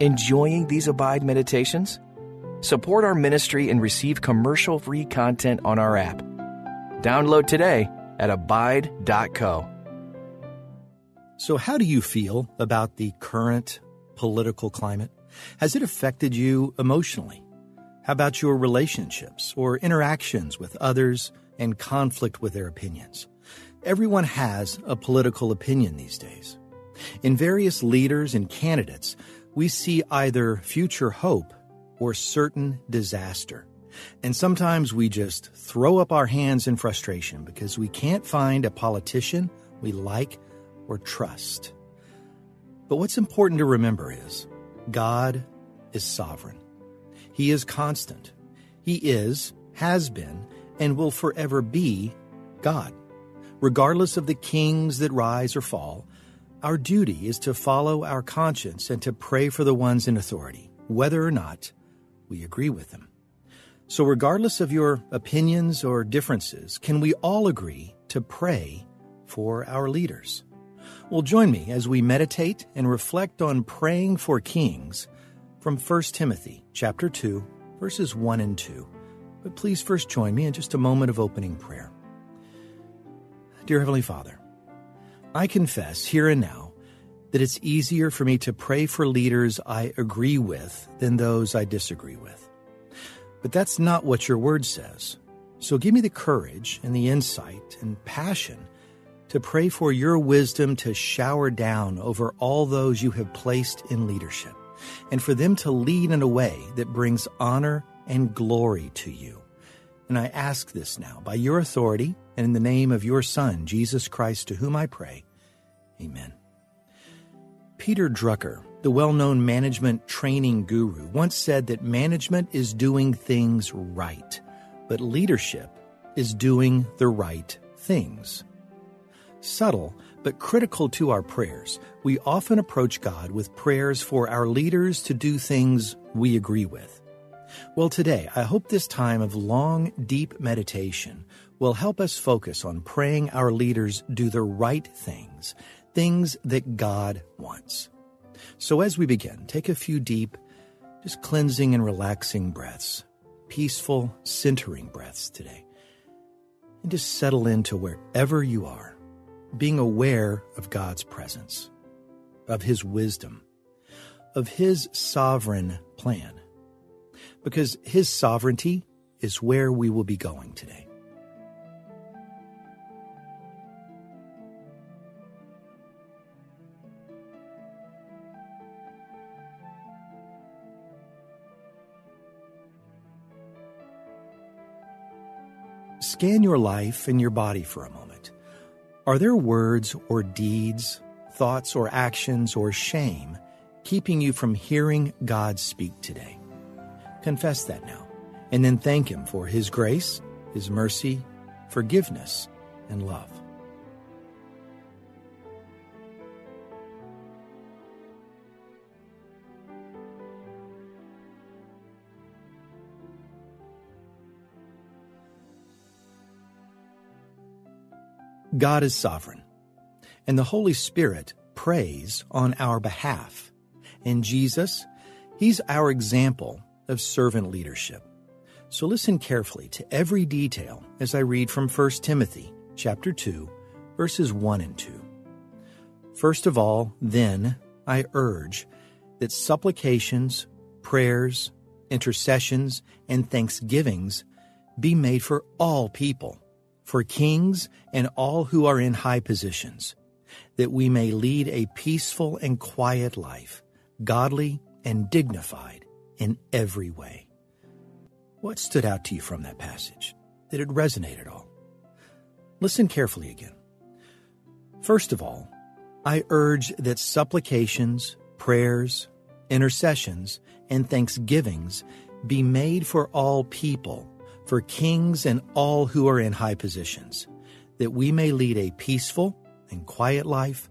Enjoying these Abide meditations? Support our ministry and receive commercial free content on our app. Download today at abide.co. So, how do you feel about the current political climate? Has it affected you emotionally? How about your relationships or interactions with others and conflict with their opinions? Everyone has a political opinion these days. In various leaders and candidates, we see either future hope or certain disaster. And sometimes we just throw up our hands in frustration because we can't find a politician we like or trust. But what's important to remember is God is sovereign. He is constant. He is, has been, and will forever be God. Regardless of the kings that rise or fall, our duty is to follow our conscience and to pray for the ones in authority, whether or not we agree with them. So, regardless of your opinions or differences, can we all agree to pray for our leaders? Well, join me as we meditate and reflect on praying for kings from 1 Timothy chapter 2, verses 1 and 2. But please first join me in just a moment of opening prayer. Dear Heavenly Father, I confess here and now that it's easier for me to pray for leaders I agree with than those I disagree with. But that's not what your word says. So give me the courage and the insight and passion to pray for your wisdom to shower down over all those you have placed in leadership, and for them to lead in a way that brings honor and glory to you. And I ask this now by your authority and in the name of your Son, Jesus Christ, to whom I pray. Amen. Peter Drucker, the well known management training guru, once said that management is doing things right, but leadership is doing the right things. Subtle, but critical to our prayers, we often approach God with prayers for our leaders to do things we agree with. Well, today, I hope this time of long, deep meditation will help us focus on praying our leaders do the right things, things that God wants. So as we begin, take a few deep, just cleansing and relaxing breaths, peaceful, centering breaths today. And just settle into wherever you are being aware of God's presence, of His wisdom, of His sovereign plan, because His sovereignty is where we will be going today. Scan your life and your body for a moment. Are there words or deeds, thoughts or actions or shame keeping you from hearing God speak today? Confess that now, and then thank Him for His grace, His mercy, forgiveness, and love. God is sovereign, and the Holy Spirit prays on our behalf. And Jesus, He's our example of servant leadership. So listen carefully to every detail as I read from 1 Timothy chapter 2, verses 1 and 2. First of all, then, I urge that supplications, prayers, intercessions, and thanksgivings be made for all people for kings and all who are in high positions, that we may lead a peaceful and quiet life, godly and dignified in every way. What stood out to you from that passage? Did it resonate at all? Listen carefully again. First of all, I urge that supplications, prayers, intercessions, and thanksgivings be made for all people for kings and all who are in high positions, that we may lead a peaceful and quiet life,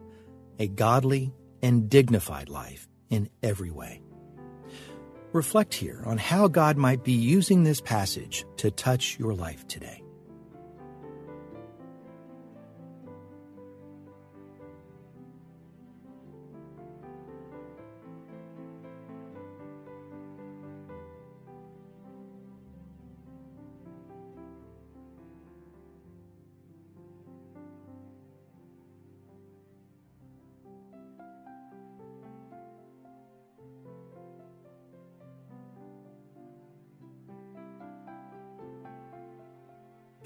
a godly and dignified life in every way. Reflect here on how God might be using this passage to touch your life today.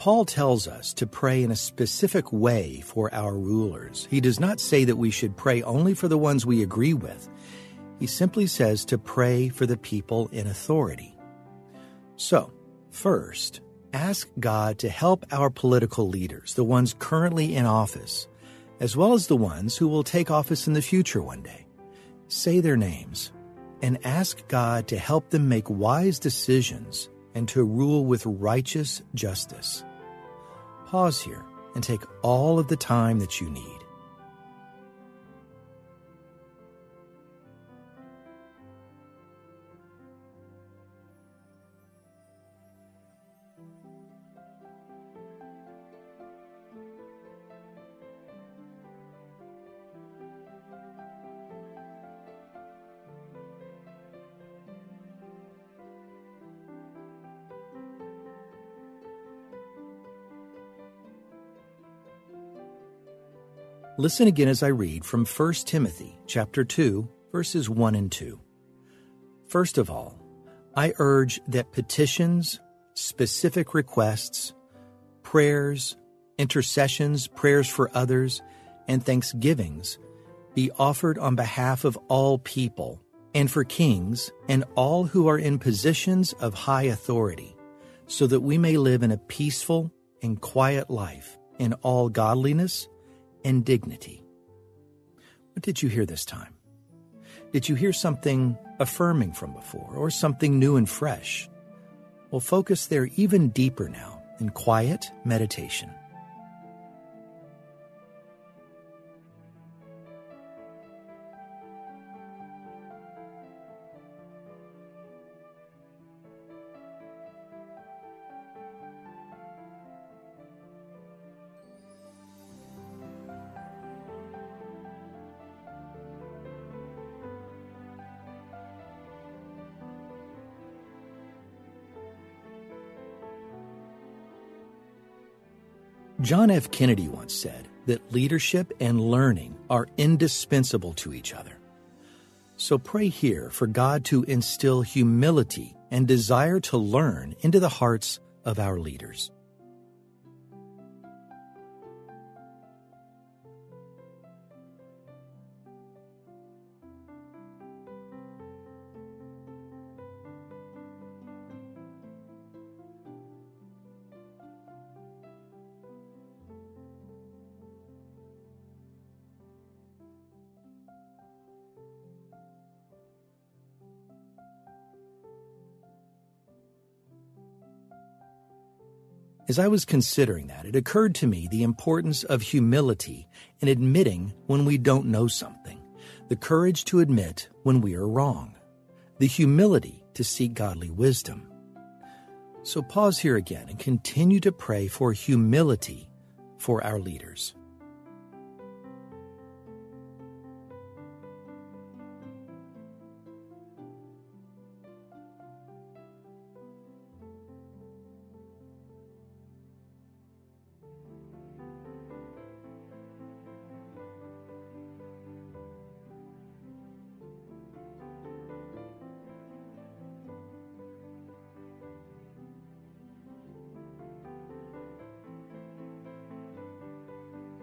Paul tells us to pray in a specific way for our rulers. He does not say that we should pray only for the ones we agree with. He simply says to pray for the people in authority. So, first, ask God to help our political leaders, the ones currently in office, as well as the ones who will take office in the future one day. Say their names and ask God to help them make wise decisions and to rule with righteous justice. Pause here and take all of the time that you need. Listen again as I read from 1 Timothy chapter 2 verses 1 and 2. First of all, I urge that petitions, specific requests, prayers, intercessions, prayers for others, and thanksgivings be offered on behalf of all people and for kings and all who are in positions of high authority, so that we may live in a peaceful and quiet life in all godliness and dignity. What did you hear this time? Did you hear something affirming from before or something new and fresh? Well, focus there even deeper now in quiet meditation. John F. Kennedy once said that leadership and learning are indispensable to each other. So pray here for God to instill humility and desire to learn into the hearts of our leaders. As I was considering that, it occurred to me the importance of humility in admitting when we don't know something, the courage to admit when we are wrong, the humility to seek godly wisdom. So pause here again and continue to pray for humility for our leaders.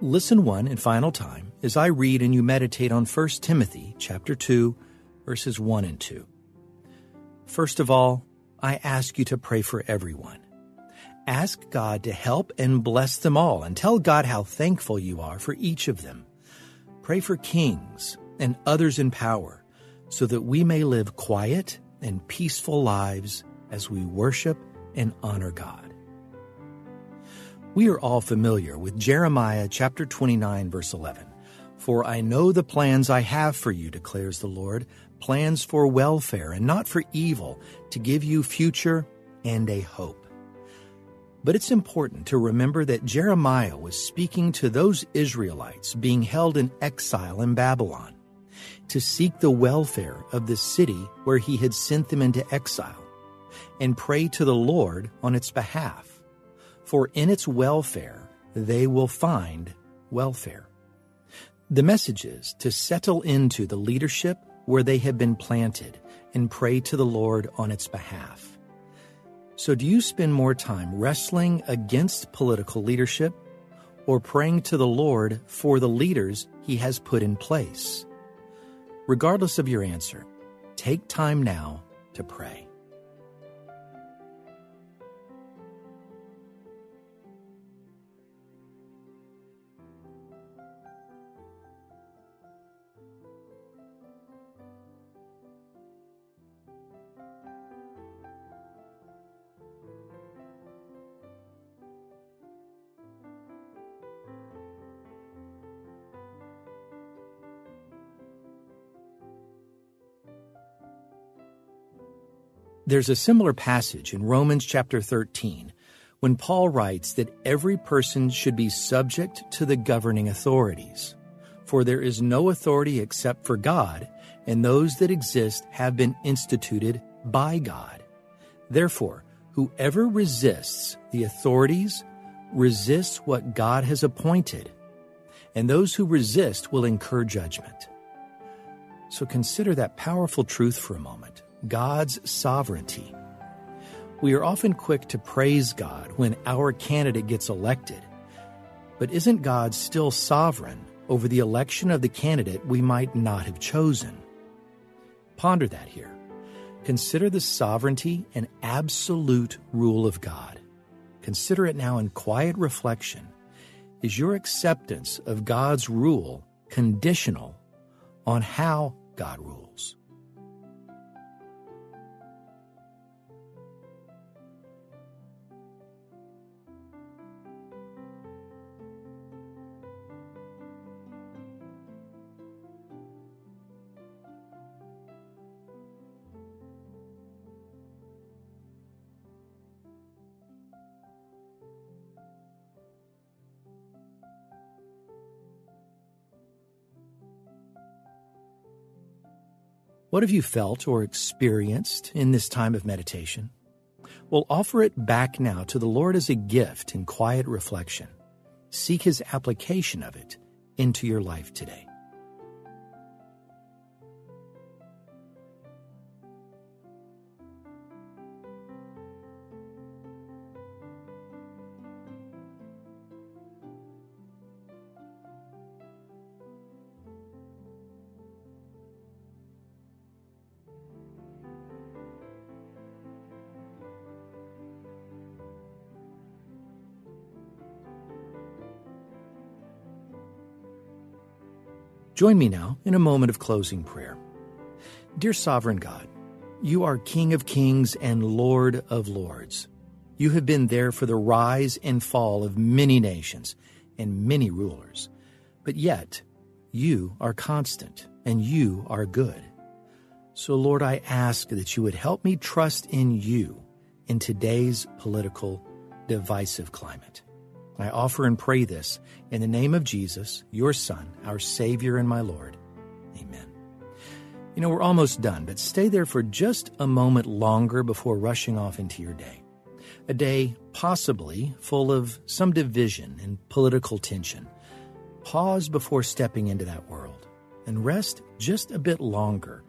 Listen one and final time as I read and you meditate on 1 Timothy chapter 2 verses 1 and 2. First of all, I ask you to pray for everyone. Ask God to help and bless them all and tell God how thankful you are for each of them. Pray for kings and others in power so that we may live quiet and peaceful lives as we worship and honor God. We are all familiar with Jeremiah chapter 29, verse 11. For I know the plans I have for you, declares the Lord, plans for welfare and not for evil, to give you future and a hope. But it's important to remember that Jeremiah was speaking to those Israelites being held in exile in Babylon to seek the welfare of the city where he had sent them into exile and pray to the Lord on its behalf for in its welfare they will find welfare. The message is to settle into the leadership where they have been planted and pray to the Lord on its behalf. So, do you spend more time wrestling against political leadership or praying to the Lord for the leaders He has put in place? Regardless of your answer, take time now to pray. There's a similar passage in Romans chapter 13 when Paul writes that every person should be subject to the governing authorities. For there is no authority except for God, and those that exist have been instituted by God. Therefore, whoever resists the authorities resists what God has appointed, and those who resist will incur judgment. So consider that powerful truth for a moment. God's sovereignty. We are often quick to praise God when our candidate gets elected. But isn't God still sovereign over the election of the candidate we might not have chosen? Ponder that here. Consider the sovereignty and absolute rule of God. Consider it now in quiet reflection. Is your acceptance of God's rule conditional on how God rules? What have you felt or experienced in this time of meditation? Well, offer it back now to the Lord as a gift in quiet reflection. Seek His application of it into your life today. Join me now in a moment of closing prayer. Dear Sovereign God, you are King of kings and Lord of lords. You have been there for the rise and fall of many nations and many rulers. But yet, you are constant and you are good. So, Lord, I ask that you would help me trust in you in today's political divisive climate. I offer and pray this in the name of Jesus, your Son, our Savior and my Lord. Amen. You know, we're almost done, but stay there for just a moment longer before rushing off into your day. A day possibly full of some division and political tension. Pause before stepping into that world and rest just a bit longer,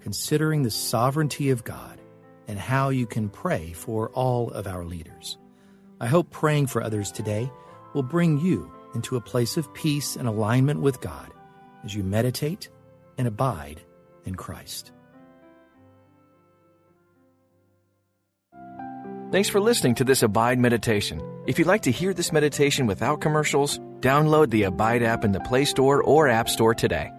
considering the sovereignty of God and how you can pray for all of our leaders. I hope praying for others today will bring you into a place of peace and alignment with God as you meditate and abide in Christ. Thanks for listening to this Abide meditation. If you'd like to hear this meditation without commercials, download the Abide app in the Play Store or App Store today.